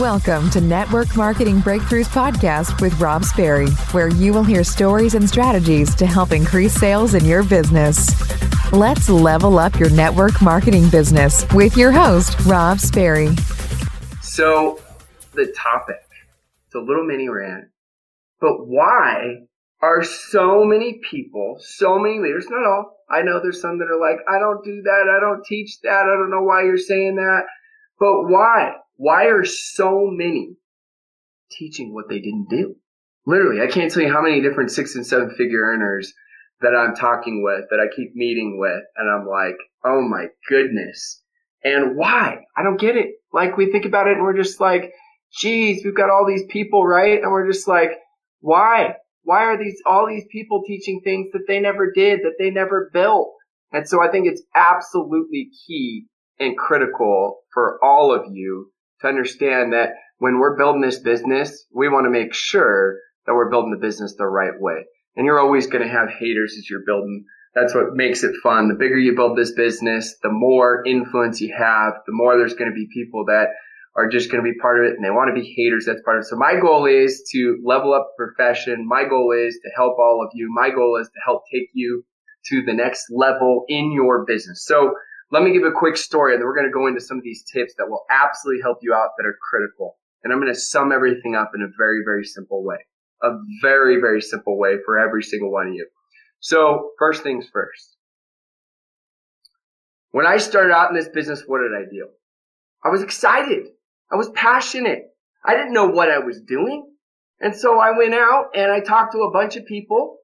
Welcome to Network Marketing Breakthroughs Podcast with Rob Sperry, where you will hear stories and strategies to help increase sales in your business. Let's level up your network marketing business with your host, Rob Sperry. So, the topic, it's a little mini rant, but why are so many people, so many leaders, not all, I know there's some that are like, I don't do that, I don't teach that, I don't know why you're saying that, but why? Why are so many teaching what they didn't do? Literally, I can't tell you how many different six and seven figure earners that I'm talking with, that I keep meeting with, and I'm like, oh my goodness. And why? I don't get it. Like we think about it and we're just like, geez, we've got all these people, right? And we're just like, why? Why are these, all these people teaching things that they never did, that they never built? And so I think it's absolutely key and critical for all of you to understand that when we're building this business, we want to make sure that we're building the business the right way. And you're always going to have haters as you're building. That's what makes it fun. The bigger you build this business, the more influence you have, the more there's going to be people that are just going to be part of it and they want to be haters. That's part of it. So my goal is to level up profession. My goal is to help all of you. My goal is to help take you to the next level in your business. So let me give a quick story and then we're going to go into some of these tips that will absolutely help you out that are critical. And I'm going to sum everything up in a very, very simple way. A very, very simple way for every single one of you. So first things first. When I started out in this business, what did I do? I was excited. I was passionate. I didn't know what I was doing. And so I went out and I talked to a bunch of people,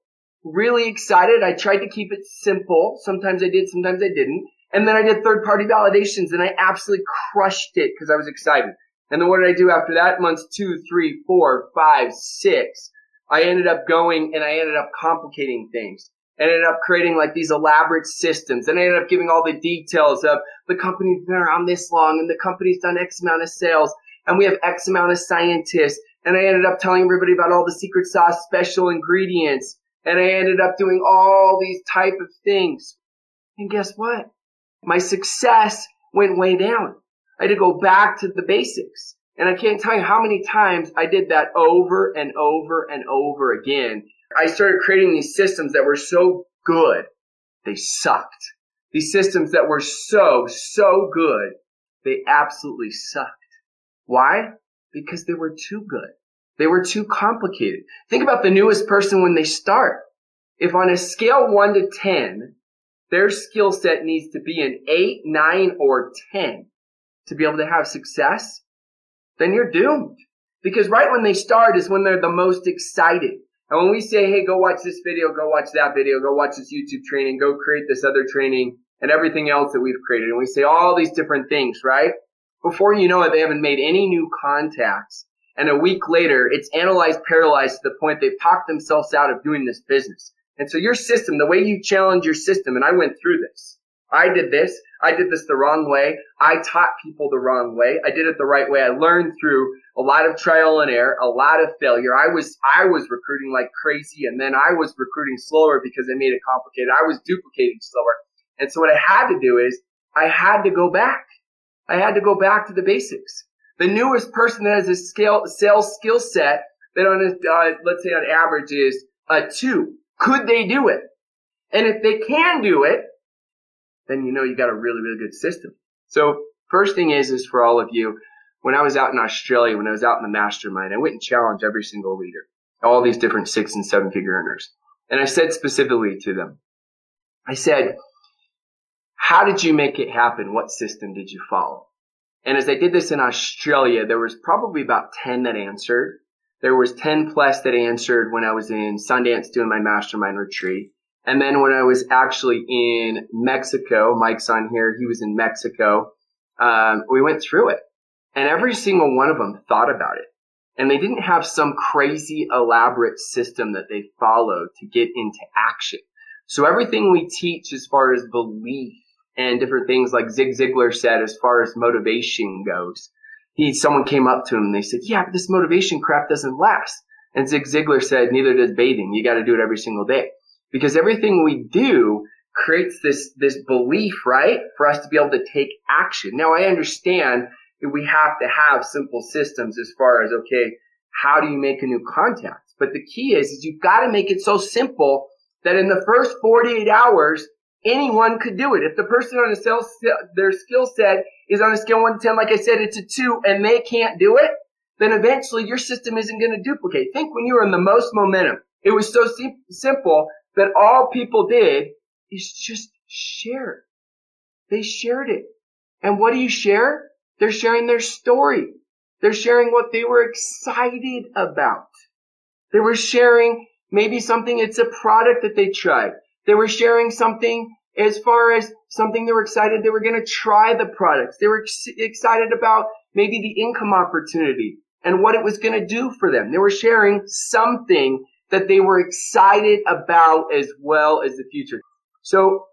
really excited. I tried to keep it simple. Sometimes I did, sometimes I didn't. And then I did third party validations and I absolutely crushed it because I was excited. And then what did I do after that? Months two, three, four, five, six. I ended up going and I ended up complicating things. I ended up creating like these elaborate systems and I ended up giving all the details of the company's been around this long and the company's done X amount of sales and we have X amount of scientists. And I ended up telling everybody about all the secret sauce special ingredients. And I ended up doing all these type of things. And guess what? My success went way down. I had to go back to the basics. And I can't tell you how many times I did that over and over and over again. I started creating these systems that were so good, they sucked. These systems that were so, so good, they absolutely sucked. Why? Because they were too good. They were too complicated. Think about the newest person when they start. If on a scale 1 to 10, their skill set needs to be an eight, nine, or 10 to be able to have success, then you're doomed. Because right when they start is when they're the most excited. And when we say, hey, go watch this video, go watch that video, go watch this YouTube training, go create this other training and everything else that we've created. And we say all these different things, right? Before you know it, they haven't made any new contacts. And a week later, it's analyzed, paralyzed to the point they've talked themselves out of doing this business. And so your system, the way you challenge your system, and I went through this. I did this. I did this the wrong way. I taught people the wrong way. I did it the right way. I learned through a lot of trial and error, a lot of failure. I was, I was recruiting like crazy and then I was recruiting slower because I made it complicated. I was duplicating slower. And so what I had to do is I had to go back. I had to go back to the basics. The newest person that has a scale, sales skill set that on a, uh, let's say on average is a two could they do it? And if they can do it, then you know you got a really, really good system. So first thing is, is for all of you, when I was out in Australia, when I was out in the mastermind, I went and challenged every single leader, all these different six and seven figure earners. And I said specifically to them, I said, how did you make it happen? What system did you follow? And as I did this in Australia, there was probably about 10 that answered. There was 10 plus that answered when I was in Sundance doing my mastermind retreat. And then when I was actually in Mexico, Mike's on here, he was in Mexico. Um, we went through it and every single one of them thought about it. And they didn't have some crazy elaborate system that they followed to get into action. So everything we teach as far as belief and different things like Zig Ziglar said as far as motivation goes, he someone came up to him and they said, "Yeah, but this motivation crap doesn't last." And Zig Ziglar said, "Neither does bathing. You got to do it every single day because everything we do creates this this belief, right, for us to be able to take action." Now, I understand that we have to have simple systems as far as, okay, how do you make a new contact? But the key is, is you've got to make it so simple that in the first 48 hours, anyone could do it. If the person on a sales, their skill set is on a scale 1 to 10, like I said, it's a 2 and they can't do it, then eventually your system isn't going to duplicate. Think when you were in the most momentum. It was so sim- simple that all people did is just share. They shared it. And what do you share? They're sharing their story. They're sharing what they were excited about. They were sharing maybe something, it's a product that they tried. They were sharing something as far as something they were excited they were going to try the products. They were ex- excited about maybe the income opportunity and what it was going to do for them. They were sharing something that they were excited about as well as the future. So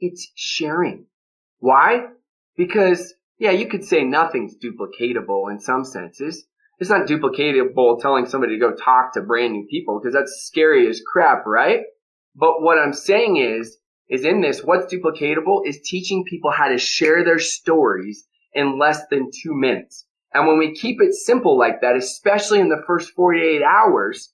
it's sharing. Why? Because yeah, you could say nothing's duplicatable in some senses. It's not duplicatable telling somebody to go talk to brand new people because that's scary as crap, right? But what I'm saying is, is in this, what's duplicatable is teaching people how to share their stories in less than two minutes. And when we keep it simple like that, especially in the first 48 hours,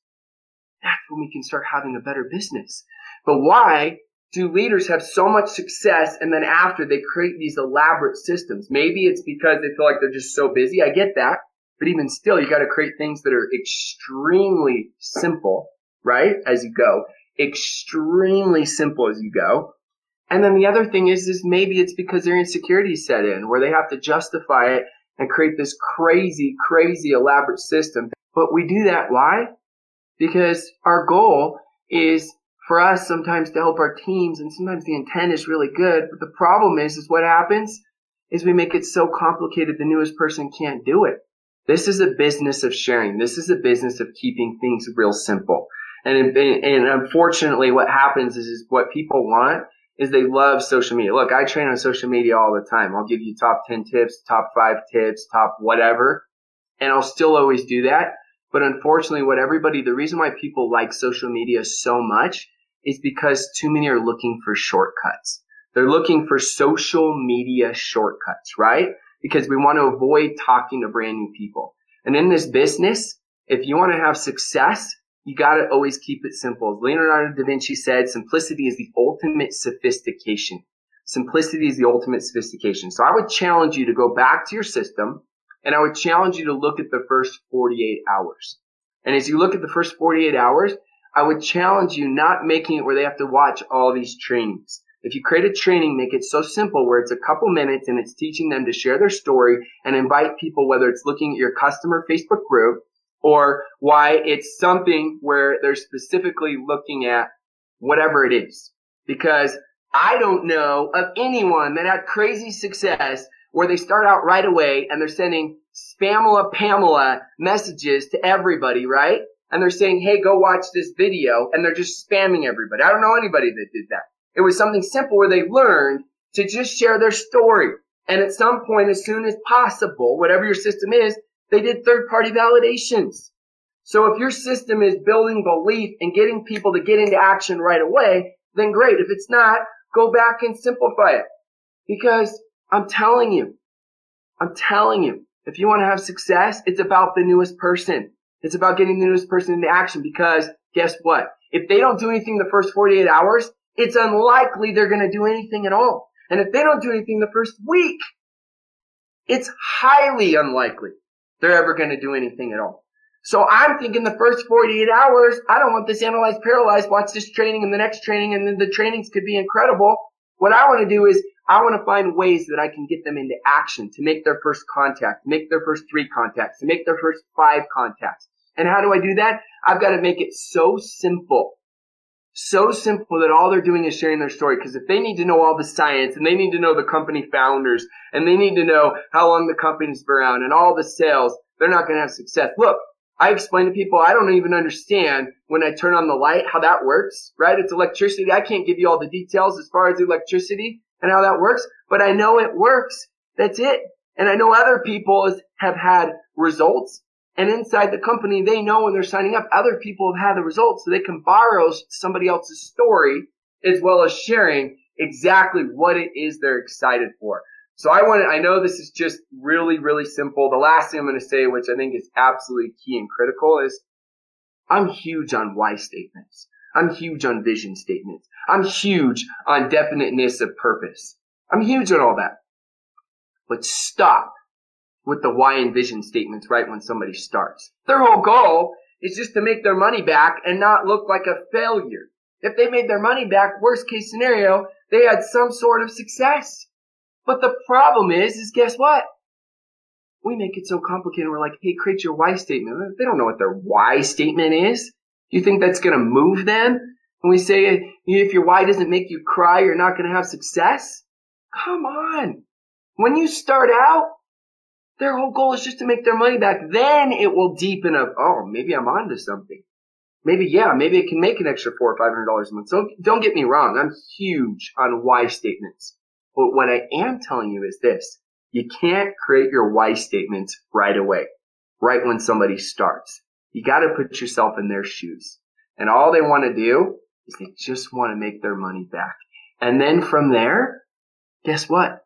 that's when we can start having a better business. But why do leaders have so much success and then after they create these elaborate systems? Maybe it's because they feel like they're just so busy. I get that. But even still, you got to create things that are extremely simple, right? As you go, extremely simple as you go. And then the other thing is, is maybe it's because their insecurities set in where they have to justify it and create this crazy, crazy elaborate system. But we do that. Why? Because our goal is for us sometimes to help our teams and sometimes the intent is really good. But the problem is, is what happens is we make it so complicated the newest person can't do it. This is a business of sharing. This is a business of keeping things real simple. And, and unfortunately what happens is, is what people want is they love social media. Look, I train on social media all the time. I'll give you top 10 tips, top five tips, top whatever. And I'll still always do that. But unfortunately, what everybody, the reason why people like social media so much is because too many are looking for shortcuts. They're looking for social media shortcuts, right? Because we want to avoid talking to brand new people. And in this business, if you want to have success, you got to always keep it simple. As Leonardo da Vinci said, simplicity is the ultimate sophistication. Simplicity is the ultimate sophistication. So I would challenge you to go back to your system and I would challenge you to look at the first 48 hours. And as you look at the first 48 hours, I would challenge you not making it where they have to watch all these trainings. If you create a training, make it so simple where it's a couple minutes and it's teaching them to share their story and invite people, whether it's looking at your customer Facebook group or why it's something where they're specifically looking at whatever it is. Because I don't know of anyone that had crazy success where they start out right away and they're sending Spamela Pamela messages to everybody, right? And they're saying, hey, go watch this video. And they're just spamming everybody. I don't know anybody that did that. It was something simple where they learned to just share their story. And at some point, as soon as possible, whatever your system is, they did third party validations. So if your system is building belief and getting people to get into action right away, then great. If it's not, go back and simplify it. Because I'm telling you, I'm telling you, if you want to have success, it's about the newest person. It's about getting the newest person into action because guess what? If they don't do anything the first 48 hours, it's unlikely they're going to do anything at all. And if they don't do anything the first week, it's highly unlikely they're ever going to do anything at all. So I'm thinking the first 48 hours, I don't want this analyzed paralyzed, watch this training and the next training and then the trainings could be incredible. What I want to do is I want to find ways that I can get them into action to make their first contact, make their first three contacts, to make their first five contacts. And how do I do that? I've got to make it so simple so simple that all they're doing is sharing their story. Because if they need to know all the science and they need to know the company founders and they need to know how long the company's been around and all the sales, they're not going to have success. Look, I explain to people I don't even understand when I turn on the light how that works, right? It's electricity. I can't give you all the details as far as electricity and how that works, but I know it works. That's it. And I know other people have had results and inside the company, they know when they're signing up, other people have had the results so they can borrow somebody else's story as well as sharing exactly what it is they're excited for. So I want to, I know this is just really, really simple. The last thing I'm going to say, which I think is absolutely key and critical is I'm huge on why statements. I'm huge on vision statements. I'm huge on definiteness of purpose. I'm huge on all that. But stop with the why and vision statements right when somebody starts. Their whole goal is just to make their money back and not look like a failure. If they made their money back, worst case scenario, they had some sort of success. But the problem is, is guess what? We make it so complicated. We're like, hey, create your why statement. They don't know what their why statement is. You think that's going to move them? And we say, if your why doesn't make you cry, you're not going to have success? Come on. When you start out, their whole goal is just to make their money back. Then it will deepen up. Oh, maybe I'm onto something. Maybe, yeah, maybe it can make an extra four or five hundred dollars a month. So don't get me wrong. I'm huge on why statements. But what I am telling you is this. You can't create your why statements right away, right when somebody starts. You got to put yourself in their shoes. And all they want to do is they just want to make their money back. And then from there, guess what?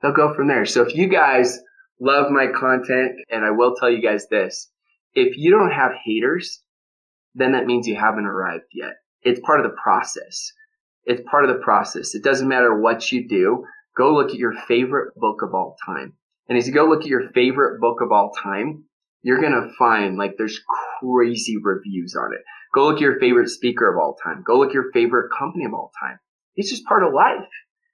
They'll go from there. So if you guys love my content, and I will tell you guys this, if you don't have haters, then that means you haven't arrived yet. It's part of the process. It's part of the process. It doesn't matter what you do. Go look at your favorite book of all time. And as you go look at your favorite book of all time, you're going to find like there's crazy reviews on it. Go look at your favorite speaker of all time. Go look at your favorite company of all time. It's just part of life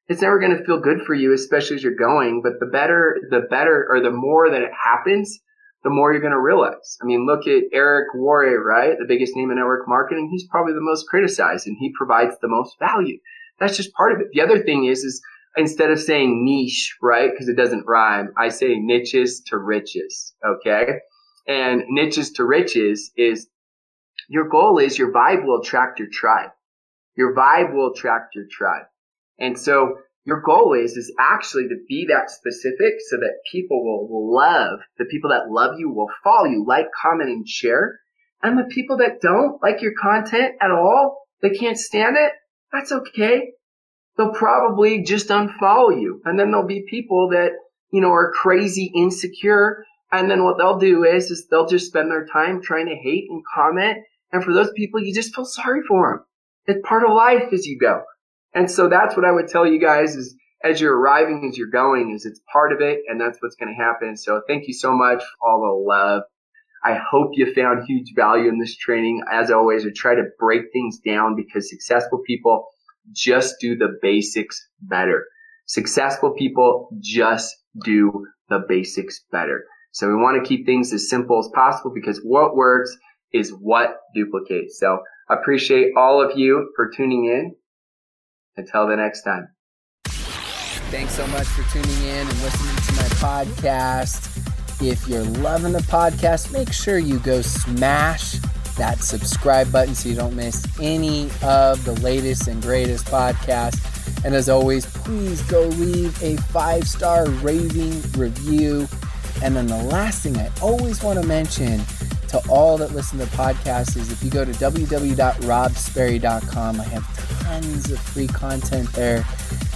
it's never going to feel good for you, especially as you're going. But the better, the better, or the more that it happens, the more you're going to realize. I mean, look at Eric Worre, right? The biggest name in network marketing. He's probably the most criticized and he provides the most value. That's just part of it. The other thing is, is instead of saying niche, right? Because it doesn't rhyme, I say niches to riches. Okay. And niches to riches is your goal is your vibe will attract your tribe. Your vibe will attract your tribe. And so your goal is, is actually to be that specific so that people will love, the people that love you will follow you, like, comment, and share. And the people that don't like your content at all, they can't stand it, that's okay. They'll probably just unfollow you. And then there'll be people that, you know, are crazy insecure. And then what they'll do is, is they'll just spend their time trying to hate and comment. And for those people, you just feel sorry for them. It's part of life as you go. And so that's what I would tell you guys is as you're arriving, as you're going, is it's part of it, and that's what's going to happen. So thank you so much for all the love. I hope you found huge value in this training. As always, I try to break things down because successful people just do the basics better. Successful people just do the basics better. So we want to keep things as simple as possible because what works is what duplicates. So I appreciate all of you for tuning in. Until the next time. Thanks so much for tuning in and listening to my podcast. If you're loving the podcast, make sure you go smash that subscribe button so you don't miss any of the latest and greatest podcasts. And as always, please go leave a five star raving review. And then the last thing I always want to mention to all that listen to podcasts is if you go to www.robsperry.com, I have tons of free content there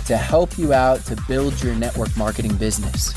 to help you out to build your network marketing business.